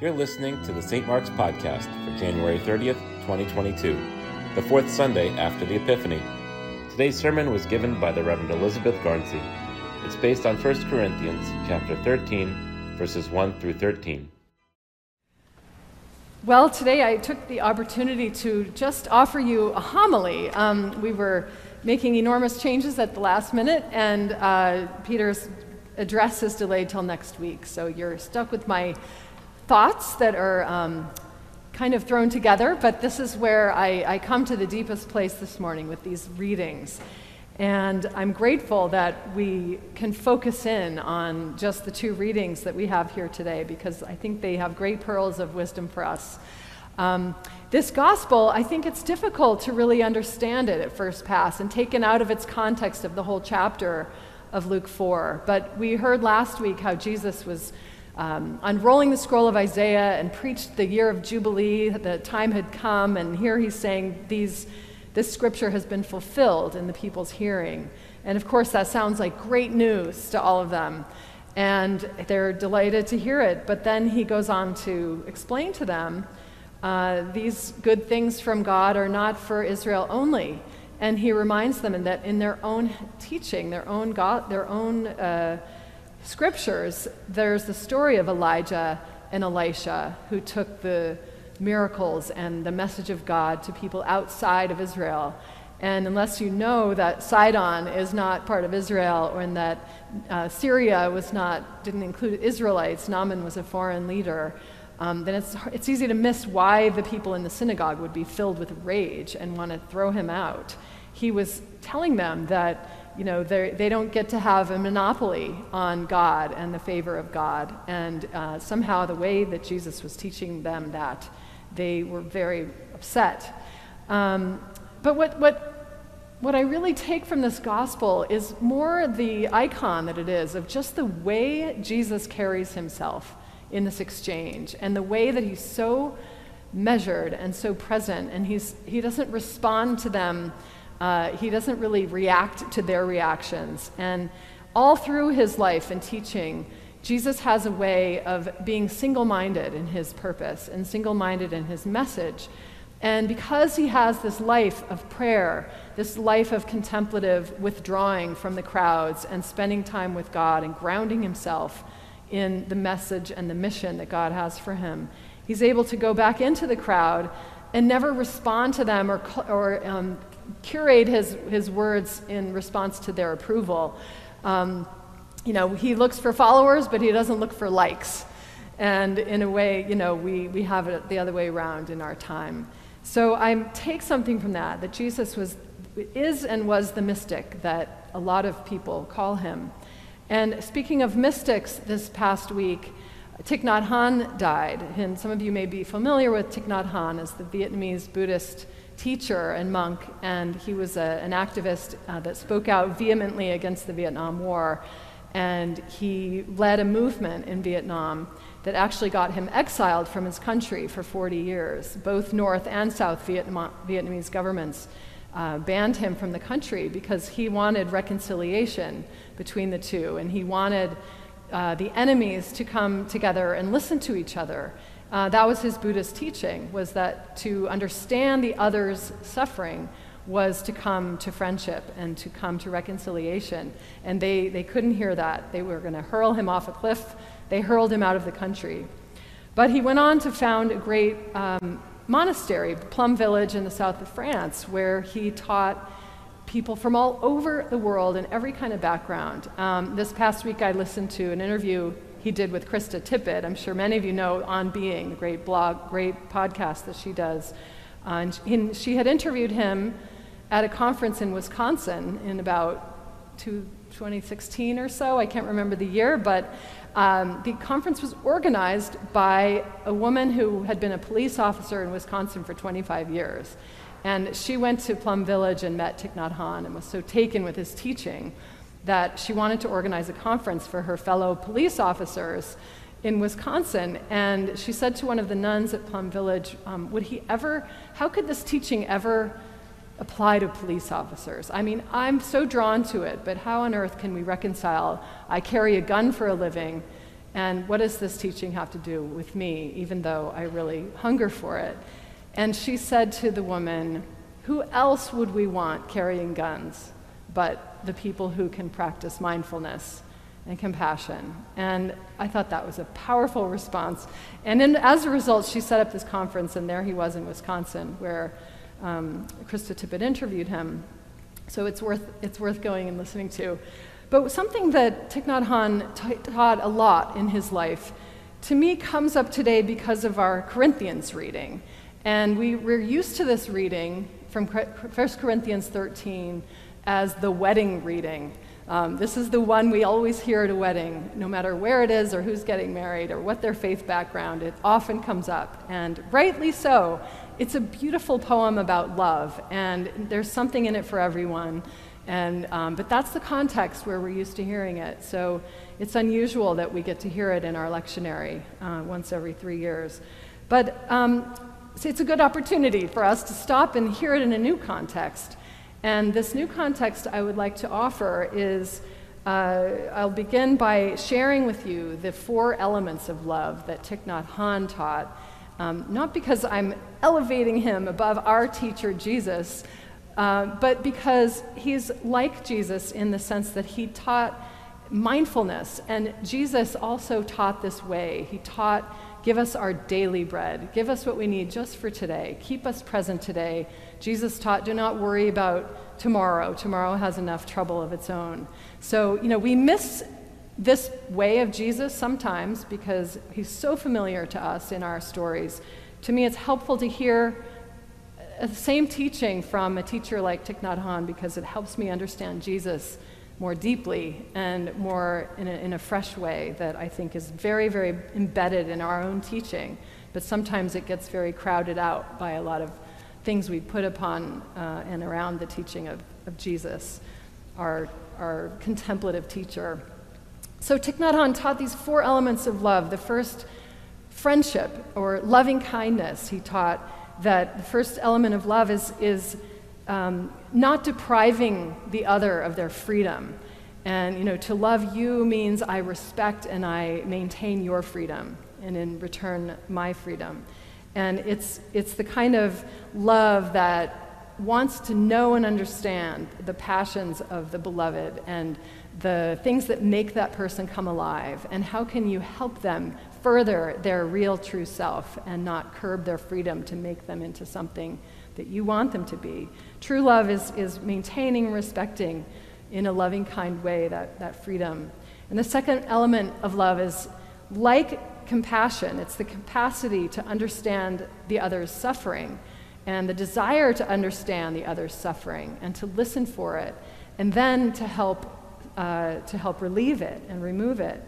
You're listening to the St. Mark's Podcast for January 30th, 2022, the fourth Sunday after the Epiphany. Today's sermon was given by the Reverend Elizabeth Garnsey. It's based on 1 Corinthians chapter 13, verses 1 through 13. Well, today I took the opportunity to just offer you a homily. Um, we were making enormous changes at the last minute, and uh, Peter's address is delayed till next week. So you're stuck with my thoughts that are um, kind of thrown together, but this is where I, I come to the deepest place this morning with these readings. And I'm grateful that we can focus in on just the two readings that we have here today because I think they have great pearls of wisdom for us. Um, this gospel, I think it's difficult to really understand it at first pass and taken out of its context of the whole chapter of Luke 4. But we heard last week how Jesus was um, unrolling the scroll of Isaiah and preached the year of Jubilee. The time had come, and here he's saying these, this scripture has been fulfilled in the people's hearing. And of course, that sounds like great news to all of them. And they're delighted to hear it. But then he goes on to explain to them uh, these good things from God are not for Israel only. And he reminds them that in their own teaching, their own, God, their own uh, scriptures, there's the story of Elijah and Elisha who took the miracles and the message of God to people outside of Israel. And unless you know that Sidon is not part of Israel or that uh, Syria was not, didn't include Israelites, Naaman was a foreign leader, um, then it's, it's easy to miss why the people in the synagogue would be filled with rage and want to throw him out. He was telling them that you know, they don't get to have a monopoly on God and the favor of God. And uh, somehow, the way that Jesus was teaching them that, they were very upset. Um, but what, what, what I really take from this gospel is more the icon that it is of just the way Jesus carries himself in this exchange and the way that he's so measured and so present, and he's, he doesn't respond to them uh, he doesn't really react to their reactions. And all through his life and teaching, Jesus has a way of being single minded in his purpose and single minded in his message. And because he has this life of prayer, this life of contemplative withdrawing from the crowds and spending time with God and grounding himself in the message and the mission that God has for him, he's able to go back into the crowd and never respond to them or, or um, curate his, his words in response to their approval. Um, you know, he looks for followers, but he doesn't look for likes. And in a way, you know, we, we have it the other way around in our time. So I take something from that, that Jesus was, is and was the mystic that a lot of people call him. And speaking of mystics, this past week, Thich Nhat Hanh died. And some of you may be familiar with Thich Nhat Hanh as the Vietnamese Buddhist teacher and monk, and he was a, an activist uh, that spoke out vehemently against the Vietnam War. And he led a movement in Vietnam that actually got him exiled from his country for 40 years. Both North and South Vietnam, Vietnamese governments uh, banned him from the country because he wanted reconciliation between the two, and he wanted uh, the enemies to come together and listen to each other uh, that was his Buddhist teaching, was that to understand the other's suffering was to come to friendship and to come to reconciliation. And they, they couldn't hear that. They were going to hurl him off a cliff. They hurled him out of the country. But he went on to found a great um, monastery, Plum Village in the south of France, where he taught people from all over the world in every kind of background. Um, this past week, I listened to an interview he did with Krista Tippett. I'm sure many of you know On Being, the great blog, great podcast that she does. Uh, and he, she had interviewed him at a conference in Wisconsin in about two, 2016 or so. I can't remember the year, but um, the conference was organized by a woman who had been a police officer in Wisconsin for 25 years. And she went to Plum Village and met Thich Nhat Hanh and was so taken with his teaching that she wanted to organize a conference for her fellow police officers in Wisconsin. And she said to one of the nuns at Plum Village, um, Would he ever, how could this teaching ever apply to police officers? I mean, I'm so drawn to it, but how on earth can we reconcile? I carry a gun for a living, And what does this teaching have to do with me, even though I really hunger for it? And she said to the woman, Who else would we want carrying guns but the people who can practice mindfulness and compassion? And I thought that was a powerful response. And then, as a result, she set up this conference, and there he was in Wisconsin, where um, Krista Tippett interviewed him. So it's worth, it's worth going and listening to. But something that Thich Nhat Hanh t- taught a lot in his life, to me, comes up today because of our Corinthians reading. And we, we're used to this reading from 1 Corinthians 13 as the wedding reading. Um, this is the one we always hear at a wedding, no matter where it is or who's getting married or what their faith background, it often comes up. And rightly so. It's a beautiful poem about love, and there's something in it for everyone. And, um, but that's the context where we're used to hearing it. So it's unusual that we get to hear it in our lectionary uh, once every three years. But um, so it's a good opportunity for us to stop and hear it in a new context. And this new context I would like to offer is uh, I'll begin by sharing with you the four elements of love that Thich Nhat Hanh taught. Um, not because I'm elevating him above our teacher Jesus, uh, but because he's like Jesus in the sense that he taught mindfulness. And Jesus also taught this way. He taught Give us our daily bread. Give us what we need just for today. Keep us present today. Jesus taught, do not worry about tomorrow. Tomorrow has enough trouble of its own. So, you know, we miss this way of Jesus sometimes because he's so familiar to us in our stories. To me, it's helpful to hear the same teaching from a teacher like Thich Nhat Hanh because it helps me understand Jesus more deeply and more in a, in a fresh way that I think is very, very embedded in our own teaching. But sometimes it gets very crowded out by a lot of things we put upon uh, and around the teaching of, of Jesus, our, our contemplative teacher. So Thich Nhat Hanh taught these four elements of love. The first, friendship or loving kindness. He taught that the first element of love is, is um, not depriving the other of their freedom. And, you know, to love you means I respect and I maintain your freedom, and in return, my freedom. And it's, it's the kind of love that wants to know and understand the passions of the beloved and the things that make that person come alive, and how can you help them further their real true self and not curb their freedom to make them into something that you want them to be. True love is, is maintaining respecting in a loving, kind way that, that freedom. And the second element of love is like compassion, it's the capacity to understand the other's suffering and the desire to understand the other's suffering and to listen for it and then to help, uh, to help relieve it and remove it.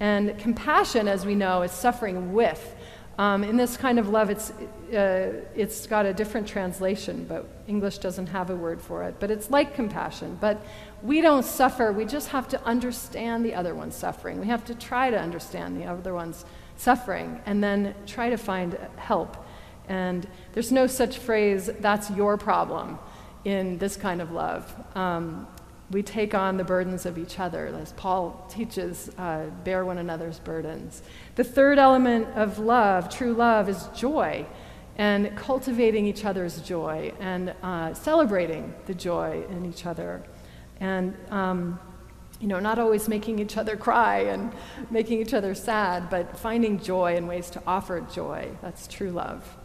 And compassion, as we know, is suffering with. Um, in this kind of love, it's, uh, it's got a different translation, but English doesn't have a word for it. But it's like compassion. But we don't suffer, we just have to understand the other one's suffering. We have to try to understand the other one's suffering and then try to find help. And there's no such phrase, that's your problem, in this kind of love. Um, we take on the burdens of each other, as Paul teaches, uh, bear one another's burdens. The third element of love, true love, is joy and cultivating each other's joy and uh, celebrating the joy in each other. And, um, you know, not always making each other cry and making each other sad, but finding joy and ways to offer joy. That's true love.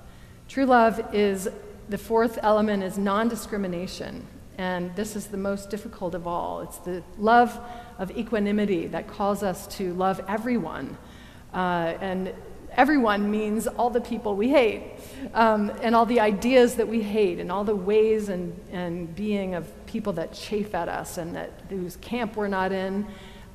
True love is the fourth element is non discrimination. And this is the most difficult of all. It's the love of equanimity that calls us to love everyone. Uh, and everyone means all the people we hate, um, and all the ideas that we hate, and all the ways and, and being of people that chafe at us and that whose camp we're not in.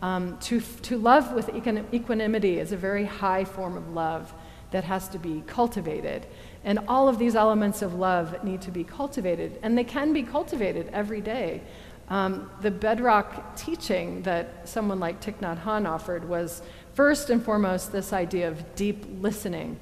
Um, to, to love with equanimity is a very high form of love that has to be cultivated. And all of these elements of love need to be cultivated, and they can be cultivated every day. Um, the bedrock teaching that someone like Thich Nhat Hanh offered was first and foremost this idea of deep listening,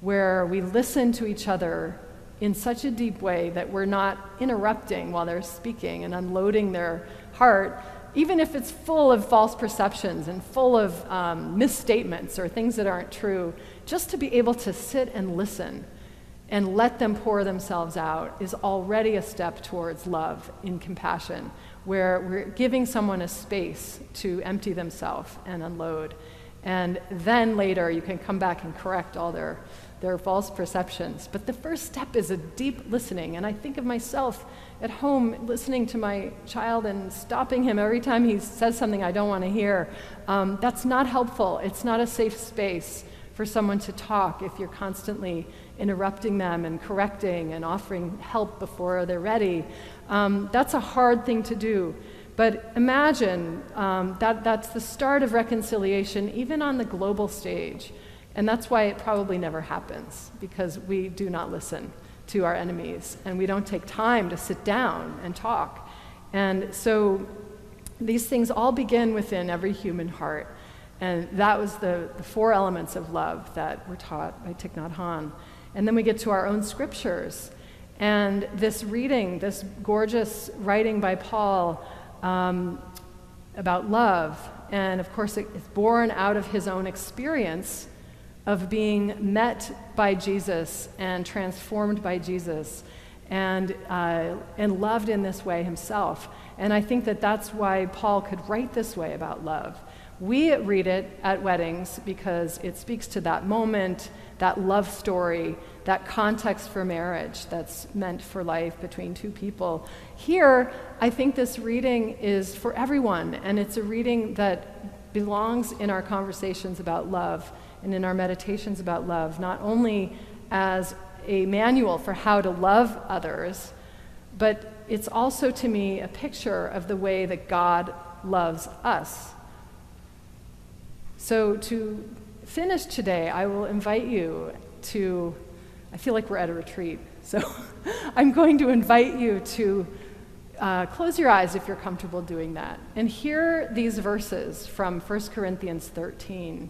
where we listen to each other in such a deep way that we're not interrupting while they're speaking and unloading their heart, even if it's full of false perceptions and full of um, misstatements or things that aren't true, just to be able to sit and listen and let them pour themselves out is already a step towards love in compassion, where we're giving someone a space to empty themselves and unload. And then later you can come back and correct all their, their false perceptions. But the first step is a deep listening. And I think of myself at home listening to my child and stopping him every time he says something I don't want to hear. Um, that's not helpful. It's not a safe space for someone to talk if you're constantly interrupting them and correcting and offering help before they're ready. Um, that's a hard thing to do. But imagine um, that that's the start of reconciliation, even on the global stage. And that's why it probably never happens, because we do not listen to our enemies and we don't take time to sit down and talk. And so these things all begin within every human heart. And that was the, the four elements of love that were taught by Thich Nhat Hanh. And then we get to our own scriptures. And this reading, this gorgeous writing by Paul um, about love, and of course, it's born out of his own experience of being met by Jesus and transformed by Jesus and, uh, and loved in this way himself. And I think that that's why Paul could write this way about love. We read it at weddings because it speaks to that moment, that love story, that context for marriage that's meant for life between two people. Here, I think this reading is for everyone, and it's a reading that belongs in our conversations about love and in our meditations about love, not only as a manual for how to love others, but it's also to me a picture of the way that God loves us. So, to finish today, I will invite you to, I feel like we're at a retreat, so I'm going to invite you to uh, close your eyes if you're comfortable doing that and hear these verses from 1 Corinthians 13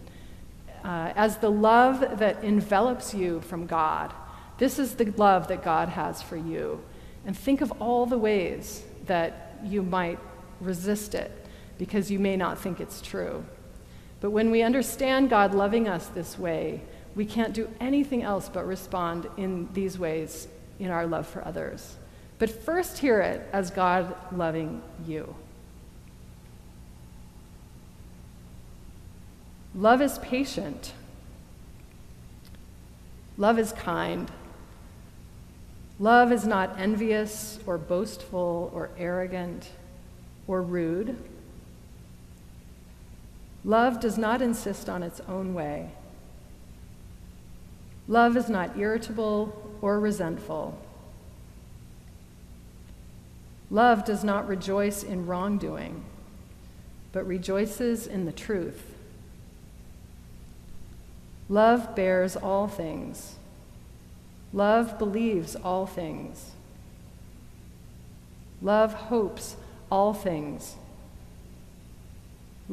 uh, as the love that envelops you from God. This is the love that God has for you. And think of all the ways that you might resist it because you may not think it's true. But when we understand God loving us this way, we can't do anything else but respond in these ways in our love for others. But first, hear it as God loving you. Love is patient. Love is kind. Love is not envious or boastful or arrogant or rude. Love does not insist on its own way. Love is not irritable or resentful. Love does not rejoice in wrongdoing, but rejoices in the truth. Love bears all things. Love believes all things. Love hopes all things.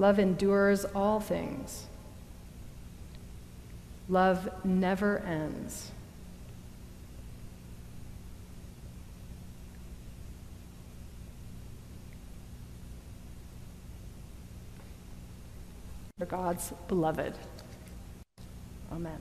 Love endures all things. Love never ends. For God's beloved. Amen.